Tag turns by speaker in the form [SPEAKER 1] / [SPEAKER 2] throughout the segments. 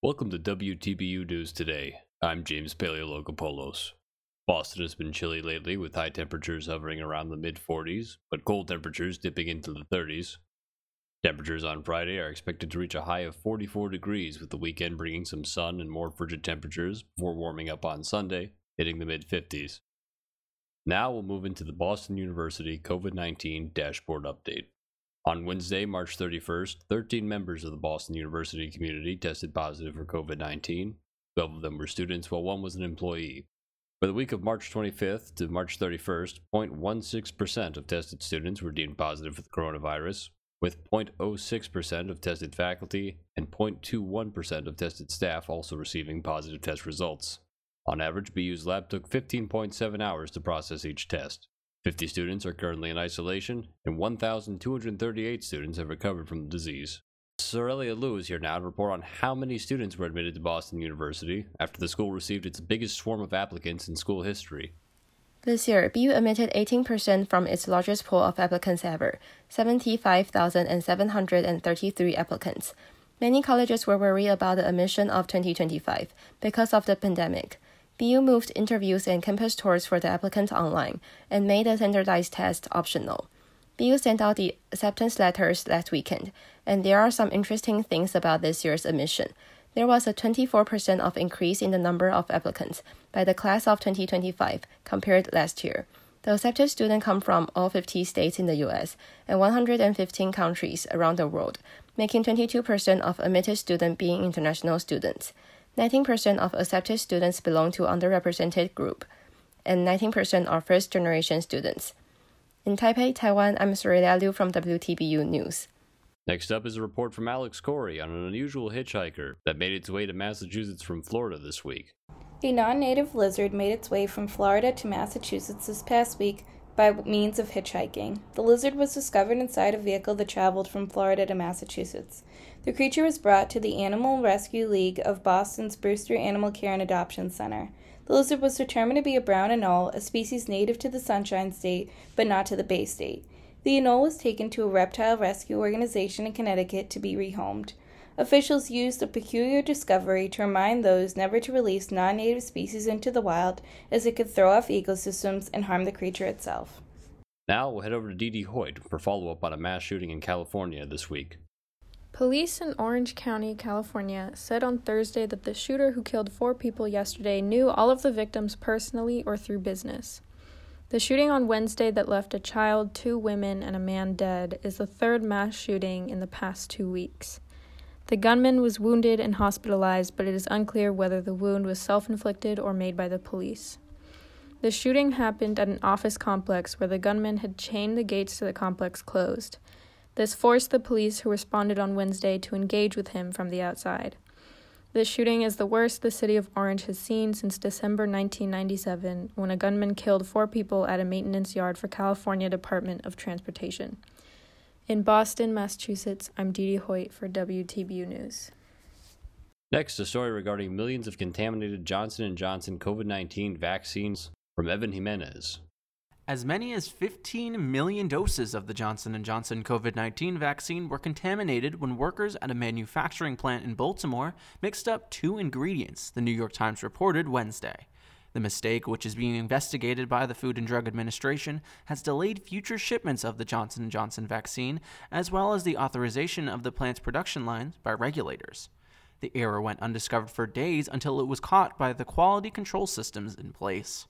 [SPEAKER 1] Welcome to WTBU News Today. I'm James Paleologopoulos. Boston has been chilly lately, with high temperatures hovering around the mid 40s, but cold temperatures dipping into the 30s. Temperatures on Friday are expected to reach a high of 44 degrees, with the weekend bringing some sun and more frigid temperatures before warming up on Sunday, hitting the mid 50s. Now we'll move into the Boston University COVID 19 dashboard update. On Wednesday, March 31st, 13 members of the Boston University community tested positive for COVID 19. 12 of them were students, while one was an employee. For the week of March 25th to March 31st, 0.16% of tested students were deemed positive for the coronavirus, with 0.06% of tested faculty and 0.21% of tested staff also receiving positive test results. On average, BU's lab took 15.7 hours to process each test. 50 students are currently in isolation, and 1,238 students have recovered from the disease. Sorelia Liu is here now to report on how many students were admitted to Boston University after the school received its biggest swarm of applicants in school history.
[SPEAKER 2] This year, BU admitted 18% from its largest pool of applicants ever 75,733 applicants. Many colleges were worried about the admission of 2025 because of the pandemic. BU moved interviews and campus tours for the applicants online and made the standardized test optional. BU sent out the acceptance letters last weekend, and there are some interesting things about this year's admission. There was a 24% of increase in the number of applicants by the class of 2025 compared last year. The accepted students come from all 50 states in the US and 115 countries around the world, making 22% of admitted students being international students. 19% of accepted students belong to underrepresented group, and 19% are first-generation students. In Taipei, Taiwan, I'm Sorelia Liu from WTBU News.
[SPEAKER 1] Next up is a report from Alex Corey on an unusual hitchhiker that made its way to Massachusetts from Florida this week.
[SPEAKER 3] A non native lizard made its way from Florida to Massachusetts this past week by means of hitchhiking. The lizard was discovered inside a vehicle that traveled from Florida to Massachusetts. The creature was brought to the Animal Rescue League of Boston's Brewster Animal Care and Adoption Center. The lizard was determined to be a brown anole, a species native to the Sunshine State, but not to the Bay State. The anole was taken to a reptile rescue organization in Connecticut to be rehomed. Officials used the peculiar discovery to remind those never to release non native species into the wild as it could throw off ecosystems and harm the creature itself.
[SPEAKER 1] Now we'll head over to Dee Hoyt for follow up on a mass shooting in California this week.
[SPEAKER 4] Police in Orange County, California, said on Thursday that the shooter who killed four people yesterday knew all of the victims personally or through business. The shooting on Wednesday that left a child, two women, and a man dead is the third mass shooting in the past two weeks. The gunman was wounded and hospitalized, but it is unclear whether the wound was self inflicted or made by the police. The shooting happened at an office complex where the gunman had chained the gates to the complex closed. This forced the police who responded on Wednesday to engage with him from the outside. This shooting is the worst the city of Orange has seen since December 1997, when a gunman killed four people at a maintenance yard for California Department of Transportation. In Boston, Massachusetts, I'm Dee Dee Hoyt for WTBU News.
[SPEAKER 1] Next, a story regarding millions of contaminated Johnson & Johnson COVID-19 vaccines from Evan Jimenez.
[SPEAKER 5] As many as 15 million doses of the Johnson & Johnson COVID-19 vaccine were contaminated when workers at a manufacturing plant in Baltimore mixed up two ingredients, the New York Times reported Wednesday. The mistake, which is being investigated by the Food and Drug Administration, has delayed future shipments of the Johnson & Johnson vaccine as well as the authorization of the plant's production lines by regulators. The error went undiscovered for days until it was caught by the quality control systems in place.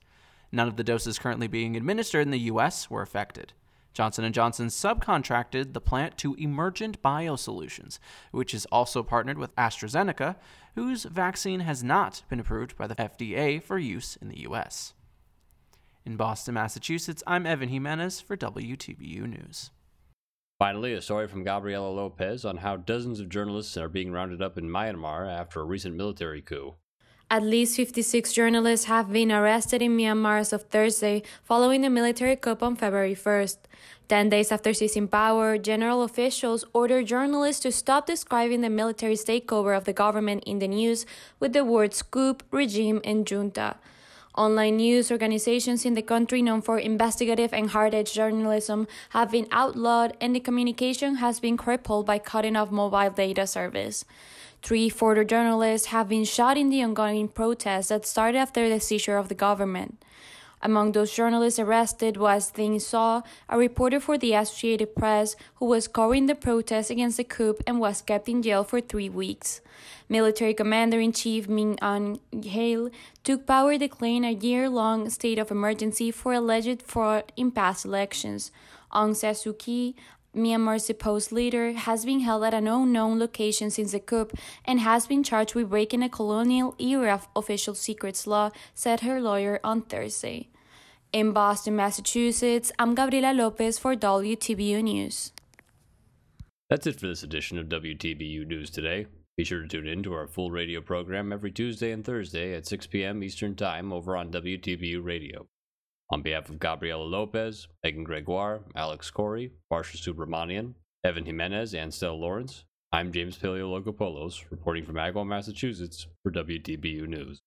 [SPEAKER 5] None of the doses currently being administered in the US were affected. Johnson & Johnson subcontracted the plant to Emergent Biosolutions, which is also partnered with AstraZeneca, whose vaccine has not been approved by the FDA for use in the US. In Boston, Massachusetts, I'm Evan Jimenez for WTBU News.
[SPEAKER 1] Finally, a story from Gabriela Lopez on how dozens of journalists are being rounded up in Myanmar after a recent military coup.
[SPEAKER 6] At least 56 journalists have been arrested in Myanmar as of Thursday following the military coup on February 1st. Ten days after seizing power, general officials ordered journalists to stop describing the military's takeover of the government in the news with the words coup, regime, and junta. Online news organizations in the country known for investigative and hard edge journalism have been outlawed, and the communication has been crippled by cutting off mobile data service. Three further photojournalists have been shot in the ongoing protests that started after the seizure of the government. Among those journalists arrested was Thein Zaw, a reporter for the Associated Press who was covering the protests against the coup and was kept in jail for three weeks. Military Commander in Chief Min Aung Hlaing took power declaring a year long state of emergency for alleged fraud in past elections. Aung San Suu Kyi, Myanmar's supposed leader, has been held at an unknown location since the coup and has been charged with breaking a colonial era official secrets law, said her lawyer on Thursday. In Boston, Massachusetts, I'm Gabriela Lopez for WTBU News.
[SPEAKER 1] That's it for this edition of WTBU News Today. Be sure to tune in to our full radio program every Tuesday and Thursday at 6 p.m. Eastern Time over on WTBU Radio. On behalf of Gabriela Lopez, Megan Gregoire, Alex Corey, Barsha Subramanian, Evan Jimenez, and Stella Lawrence, I'm James Paleologopoulos, reporting from Agawam, Massachusetts for WTBU News.